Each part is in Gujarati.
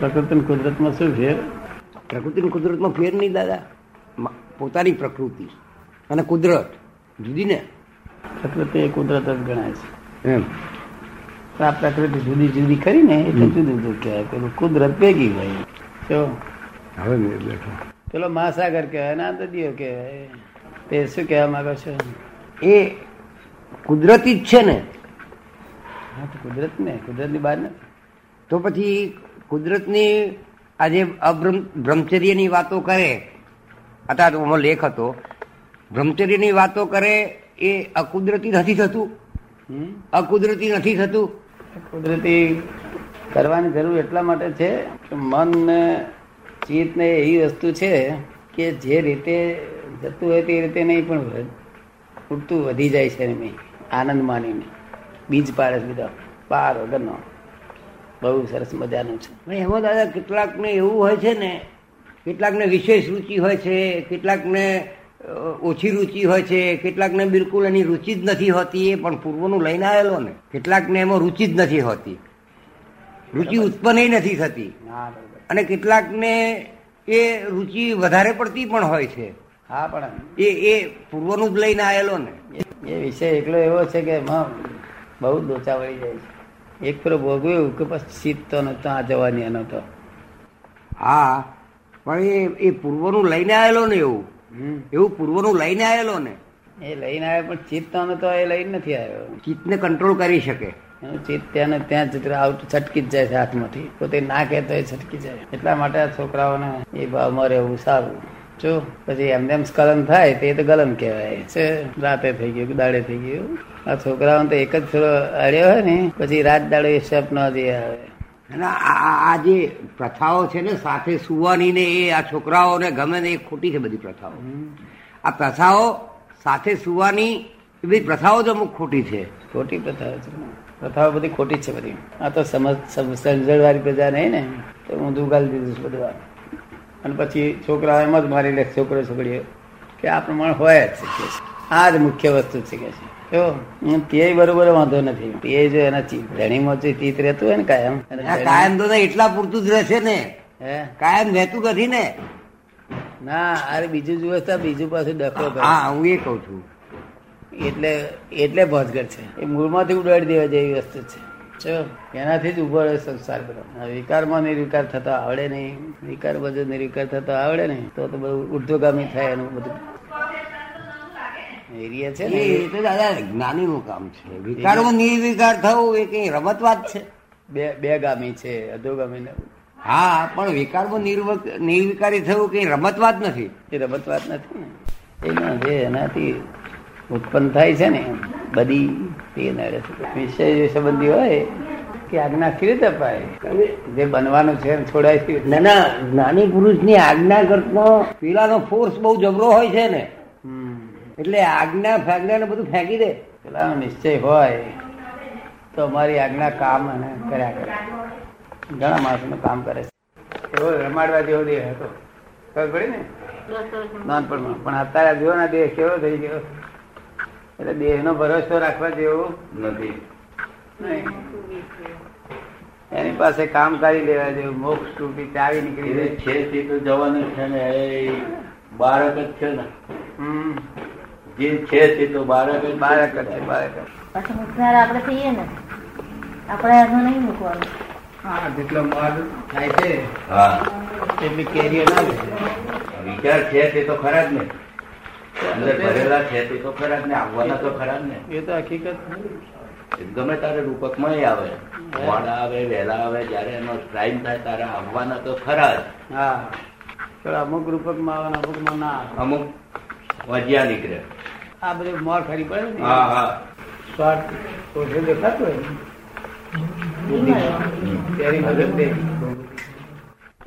પ્રકૃતિ કુદરતમાં શું ફેર? પ્રકૃતિ કુદરતમાં ફેર નહીં દાદા. પોતાની પ્રકૃતિ અને કુદરત. જુદી ને? પ્રકૃતિ એ કુદરત જ ગણાય છે. એમ. આ પ્રકૃતિ જુદી જુદી કરી ને? એટલે જુદું જુદું કહેવાય. પેલું કુદરત ભેગી હોય. તો હવે પેલો મહાસાગર કહેવાય ના નદીઓ કહેવાય. તે શું કહેવા માંગો છો? એ કુદરતી જ છે ને. હા તો કુદરત ને? કુદરતની બહાર નથી. તો પછી કુદરતની આજે અભ્રમ બ્રહ્મચર્યની વાતો કરે અથવા તો લેખ હતો બ્રહ્મચર્યની વાતો કરે એ અકુદરતી નથી થતું? અકુદરતી નથી થતું. કુદરતી કરવાની જરૂર એટલા માટે છે કે મન ને ચિત્ત ને એવી વસ્તુ છે કે જે રીતે જતું હોય તે રીતે નહીં પણ પૂરતું વધી જાય છે આનંદ માનીને. બીજ પાડે બીજા બધા પાર વગરનો. બહુ સરસ મજાનું છે. એમાં દાદા કેટલાકને એવું હોય છે ને કેટલાકને વિશેષ રુચિ હોય છે કેટલાકને ઓછી રુચિ હોય છે કેટલાકને બિલકુલ એની રુચિ જ નથી હોતી એ પણ પૂર્વનું લઈને આવેલો ને કેટલાકને એમાં રુચિ જ નથી હોતી. રુચિ ઉત્પન્ન નથી થતી. હા બરોબર. અને કેટલાકને એ રુચિ વધારે પડતી પણ હોય છે. હા પણ એ એ પૂર્વનું જ લઈને આવેલો ને. એ- વિષય એકલો એવો છે કે એમાં બહુ લોચા વળી જાય છે. એક ફેરો ભોગવ્યું કે પછી શીત તો આ જવાની એનો તો. હા પણ એ એ પૂર્વનું લઈને આવેલો ને એવું. એવું પૂર્વનું લઈને આવેલો ને. એ લઈને આવ્યો પણ ચિત્ત તો એ લઈને નથી આવ્યો. ચિત્તને કંટ્રોલ કરી શકે. એનું ચિત્ત ત્યાં ત્યાં જ આઉટ છટકી જ જાય છે હાથમાંથી. પોતે ના કહેતો એ છટકી જાય. એટલા માટે આ છોકરાઓને એ ભાવમાં રહેવું સારું. જો પછી એમને એમ સ્ખલન થાય તે તો ગલન કહેવાય. છે રાતે થઈ ગયું દાડે થઈ ગયું. આ છોકરાઓને તો એક જ થોડો અડ્યો હોય ને પછી રાત દાડો એ સ્વપ્ન ન આવે. આ જે પ્રથાઓ છે ને સાથે સુવાની ને એ આ છોકરાઓને ગમે ને એ ખોટી છે બધી પ્રથાઓ. આ પ્રથાઓ સાથે સુવાની એ બધી પ્રથાઓ જ અમુક ખોટી છે. ખોટી પ્રથાઓ છે. પ્રથાઓ બધી ખોટી છે બધી. આ તો સમજ સમજણવાળી પ્રજા નહીં ને? તો હું દુગાલી દીધું છું બધું. અને પછી છોકરા એમ જ મારી લે છોકરો છોકરીઓ કે આ પ્રમાણે હોય જ છે આ જ મુખ્ય વસ્તુ છે કે જો હું તે બરોબર વાંધો નથી. તે જો એના ધણીમાં જે ચિત્ત રહેતું હોય ને કાયમ. કાયમ તો એટલા પૂરતું જ રહેશે ને. કાયમ રહેતું નથી ને. ના અરે બીજું જુએ તો બીજું પાછું ડખો હા હું એ કઉ છું. એટલે એટલે ભોજગર છે. એ મૂળમાંથી ઉડાડી દેવા જેવી વસ્તુ છે. એનાથી જ ઊભો રહે સંસાર બધો. વિકારમાં નિર્વિકાર થતો આવડે નહીં. વિકાર બધો નિર્વિકાર થતો આવડે નહીં. તો તો બધું ઉર્ધ્વગામી થાય એનું બધું. એરિયા છે ને? એ તો દાદા જ્ઞાનીનું કામ છે. વિકારમાં નિર્વિકાર થવું એ કઈ રમત વાત છે? બે બે ગામી છે અધોગામી ને. હા પણ વિકારમાં નિર્વક નિર્વિકારી થવું કઈ રમત વાત નથી. એ રમત વાત નથી ને. એના જે એનાથી ઉત્પન્ન થાય છે ને બધી તે નડે વિષય સંબંધી હોય કે આજ્ઞા કેવી રીતે અપાય? જે બનવાનું છે એમ છોડાય છે. ના ના જ્ઞાની પુરુષની આજ્ઞા કરતો પેલાનો ફોર્સ બહુ જબરો હોય છે ને. એટલે આજ્ઞા ફાજ્ઞા ને બધું ફેંકી દે. પેલાનો નિશ્ચય હોય તો અમારી આજ્ઞા કામ અને કર્યા કરે. ઘણા માણસો કામ કરે છે. એવો રમાડવા જેવો દેહ હતો. ખબર પડી ને? નાનપણમાં. પણ અત્યારે જોવાના ના દેહ કેવો થઈ ગયો? એટલે દેહનો ભરોસો રાખવા જેવો નથી. એની પાસે કામ કરી લેવા જેવું મોક્ષ ટૂંકી ચાવી નીકળી જાય છે તો જવાનું છે ને એ બાળક જ છે ને. જે છે તે તો બાળક જ બાળક જ છે બાળક પાછું મૂકનાર આપણે થઈએ ને આપણે એનું નહીં મૂકવાનું. હા જેટલો માલ થાય છે હા. એટલી કેરીઓ ના વિચાર છે તે તો ખરા જ ને. અંદર ભરેલા છે તે તો ખરા ને આવવાના તો ખરા ને. એ તો હકીકત ગમે તારે રૂપકમાં આવે મોડા આવે વહેલા આવે જયારે એનો ટાઈમ થાય તારે આવવાના તો ખરા જ. હા. અમુક અમુક રૂપકમાં આવે અમુકમાં ના અમુક વજ્યા નીકળે. આ બધું મોર ખરી પડે ને. હા હા. સ્વાર્થ ઓછું દેખાતું હોય ને. બુદ્ધિ તેની મદદ દે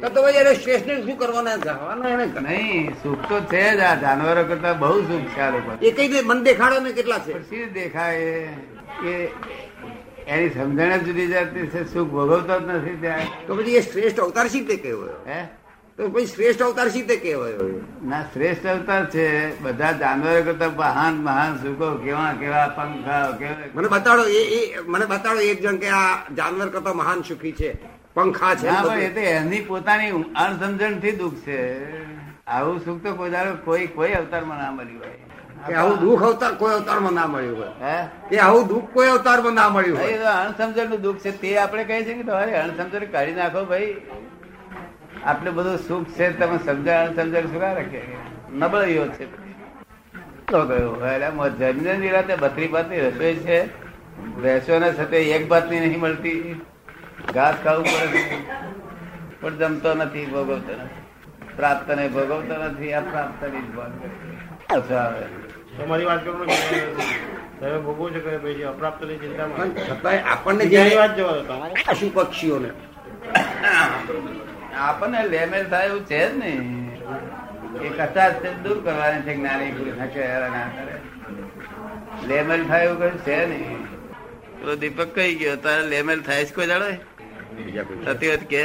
તો તો પછી એને શ્રેષ્ઠને શું કરવાના? જવાના એને નહીં સુખ તો છે જ આ જાનવરો કરતા બહુ સુખ છે આ લોકો. એ કઈ દે મન દેખાડો ને કેટલા છે? શી દેખાય કે એની સમજણ જ જુદી જતી છે સુખ ભોગવતો જ નથી ત્યાં. તો પછી એ શ્રેષ્ઠ અવતાર શી તે કહેવો હે? તો કોઈ શ્રેષ્ઠ અવતાર શી કહેવાય? ના શ્રેષ્ઠ અવતાર છે બધા જાનવરો કરતા મહાન મહાન સુખો કેવા કેવા પંખા કેવા મને બતાડો એ એ મને બતાડો એક જણ કે આ જાનવર કરતા મહાન સુખી છે. પંખા છે ના એ તો એની પોતાની અણસમજણથી દુઃખ છે. આવું સુખ તો કોઈ કોઈ કોઈ અવતારમાં ના મળ્યું કે હોય આવું દુઃખ અવતાર કોઈ અવતારમાં ના મળ્યું હોય. કે આવું દુઃખ કોઈ અવતારમાં ના મળ્યું હોય. અણસમજણનું દુઃખ છે. તે આપણે કહીએ છીએ કે તમારે અણસમજણ કાઢી નાખો ભાઈ. આટલું બધું સુખ છે તમે સમજણ અણસમજણ શું રાખે? નબળીઓ છે. તો ગયો. જમીન નિરાતે બત્રી બાતની રસોઈ છે. ભેંસોને સાથે એક બાતની નહીં મળતી. ઘાસ ખાવું પડે. પણ જમતો નથી ભોગવતો નથી. પ્રાપ્ત ને ભોગવતો નથી આ પ્રાપ્તની જ વાત કરે. પાછો આવે તમારી વાત કરો તમે ભોગવો છો કે પછી અપ્રાપ્તની ચિંતામાં? પણ છતાંય આપણને જે વાત જવા. પશુ પક્ષીઓને. આપણને લેમેલ થાય એવું છે જ નહીં એ કચાશ છે દૂર કરવાની છે જ્ઞાની પુરુષ ના કરે. લેમેલ થાય એવું કઈ છે નહીં. દીપક કઈ ગયો? તારે લેમેલ થાય છે કોઈ દાડો? હોત કે?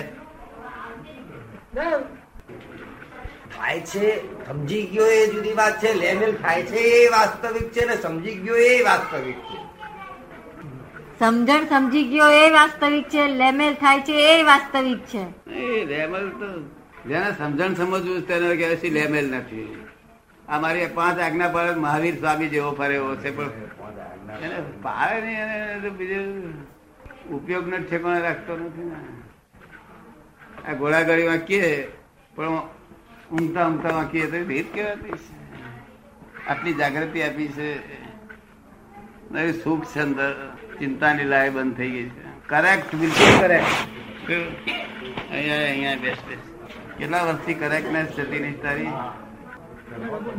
થાય છે સમજી ગયો એ જુદી વાત છે લેમેલ થાય છે એ વાસ્તવિક છે ને સમજી ગયો એ વાસ્તવિક છે. સમજણ સમજી ગયો એ વાસ્તવિક છે લેમેલ થાય છે એ વાસ્તવિક છે. એ લેમેલ તો જેને સમજણ સમજવું છે તેને કહેવાય છે લેમેલ નથી. આ મારી પાંચ આજ્ઞા પર મહાવીર સ્વામી જેવો ફરે એવો છે પણ એને પાડે નહીં એને બીજું ઉપયોગ ન ઠેકાણે રાખતો નથી ને. આ ઘોડાગાડીમાં વાંકીએ પણ ઊંઘતા ઊંઘતા વાંકીએ તો રીત કહેવાતી છે? આટલી જાગૃતિ આપી છે. સુખ છે અંદર ચિંતાની લાય બંધ થઈ ગઈ છે. કરેક્ટ બિલકુલ કરેક્ટ. અહીંયા અહીંયા બેસ બેસ. કેટલા વર્ષથી કરેક્ટનેસ જતી નહીં તારી?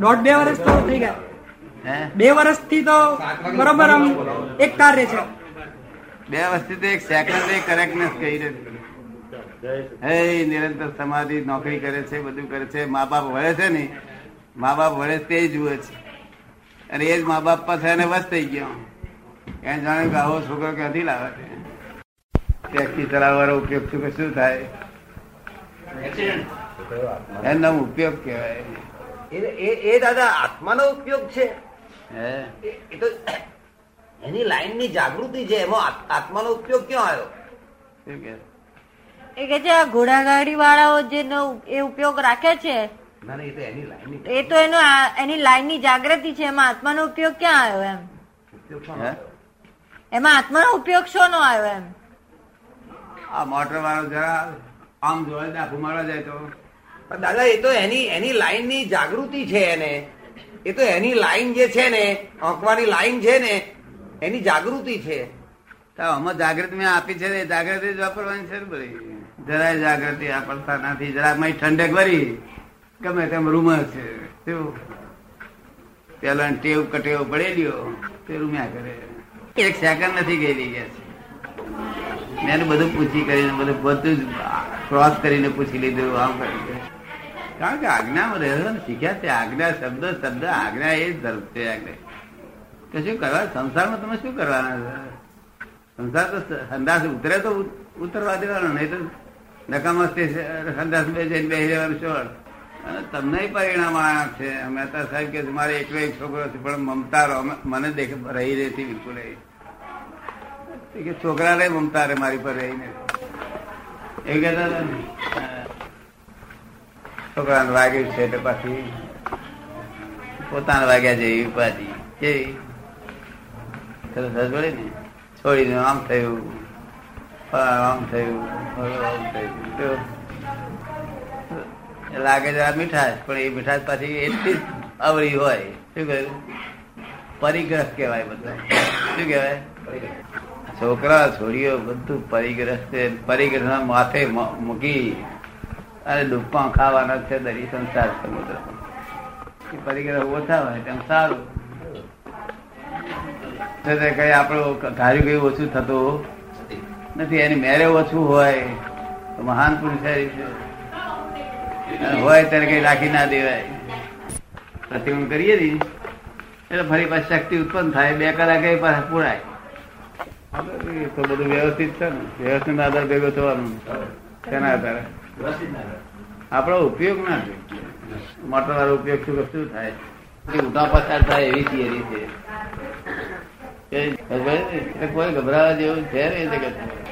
દોઢ બે વર્ષ તો થઈ ગયા. બે વર્ષથી તો બરોબર આમ એક કાર્ય છે. બે વસ્તુ તો એક સેકન્ડ કરેક્ટનેસ કહી રહી હે નિરંતર સમાધિ નોકરી કરે છે બધું કરે છે મા બાપ વળે છે ને મા બાપ વળે તે જુએ છે. અને એ જ મા બાપ પાસે એને વસ થઈ ગયો. એને જાણે કે આવો છોકરો ક્યાંથી લાવે છે? ટેક્સી ચલાવવાનો ઉપયોગ શું કે શું થાય? એનો ઉપયોગ કહેવાય. એ- એ એ દાદા આત્માનો ઉપયોગ છે. હે. એ- એ તો એની લાઈનની જાગૃતિ છે એમાં આત્માનો ઉપયોગ ક્યાં આવ્યો? એ કે છે આ ઘોડાગાડી વાળાઓ જે એ ઉપયોગ રાખે છે ના ના, એ તો એની એ તો એનો એની એની લાઈનની જાગૃતિ છે એમાં આત્માનો ઉપયોગ ક્યાં આવ્યો એમ? એમાં આત્માનો ઉપયોગ શો નો આવ્યો એમ? આ મોટર વાળો જરા આમ જોડે ડાકુ મારવા જાય તો. દાદા એ તો એની એની લાઈનની જાગૃતિ છે એને. એ તો એની લાઈન જે છે ને આંકવાની લાઈન છે ને એની જાગૃતિ છે. આમાં જાગૃતિ મેં આપી છે જાગૃતિ જ વાપરવાની છે બધી જરાય જાગૃતિ વાપરતા નથી જરા મય ઠંડક ભરી ગમે તેમ રૂમર છે. પેલા ટેવ કટેવ પડેલીઓ તે રૂમ્યા કરે. એક સેકન્ડ નથી ગયેલી કે મેં બધું પૂછી કરીને, બધું બધું જ ક્રોસ કરીને પૂછી લીધું, આમ કરી કારણ કે આજ્ઞામાં રહેવાનું શીખ્યા છે આજ્ઞા શબ્દ શબ્દ, આજ્ઞા એ જ ધર્મ છે, આજ્ઞા. તો શું કરવા? સંસારમાં તમે શું કરવાના? સંસાર તો સંદાસ ઉતરે તો ઉત- ઉતરવા દેવાનો, નહીં તો નકામા સંદાસ બે જઈને બે રહેવાનું શું અને તમને પરિણામ આવ્યા છે. મહેતા સાહેબ કે મારે એકલો એક છોકરો છે, પણ મમતા રો- મને દેખ રહી રહેતી બિલકુલ કે છોકરાને મમતા રે મારી પર રહીને. એ કહેતા છોકરાને વાગ્યું છે એટલે પાછી પોતાના વાગ્યા જેવી ઉપાધિ. હસબડે ને છોડીને આમ થયું. આમ થયું. આમ થયું. લાગે છે આ મીઠાશ, પણ એ મીઠાશ પાછી એટલી અવળી હોય. શું કહ્યું? પરિગ્રહ કહેવાય બધા. શું કહેવાય? છોકરા છોડીઓ બધું પરિગ્રહ છે. પરિગ્રહ માથે મૂકી અને ડૂબકા ખાવાના છે દરી સંસાર સમુદ્ર પરિગ્રહ ઓછા હોય, તેમ સારું. કઈ આપણું ધાર્યું કઈ ઓછું થતું નથી. એની મેરે ઓછું હોય, તો મહાન પુરુષારી છે હોય ત્યારે કઈ રાખી ના દેવાય. પ્રતિબંધ કરીએ ને, એટલે ફરી પાછી શક્તિ ઉત્પન્ન થાય, બે કલાકે પૂરાય. તો બધું વ્યવસ્થિત છે ને. વ્યવસ્થિત આધાર ભેગો થવાનું. તેના આધારે? આપણો ઉપયોગ ના થાય. મોટર વાળો ઉપયોગ શું થાય. ઉઠા પસાર થાય એવી થિયરી છે કોઈ ગભરાવા જેવું છે ને જગત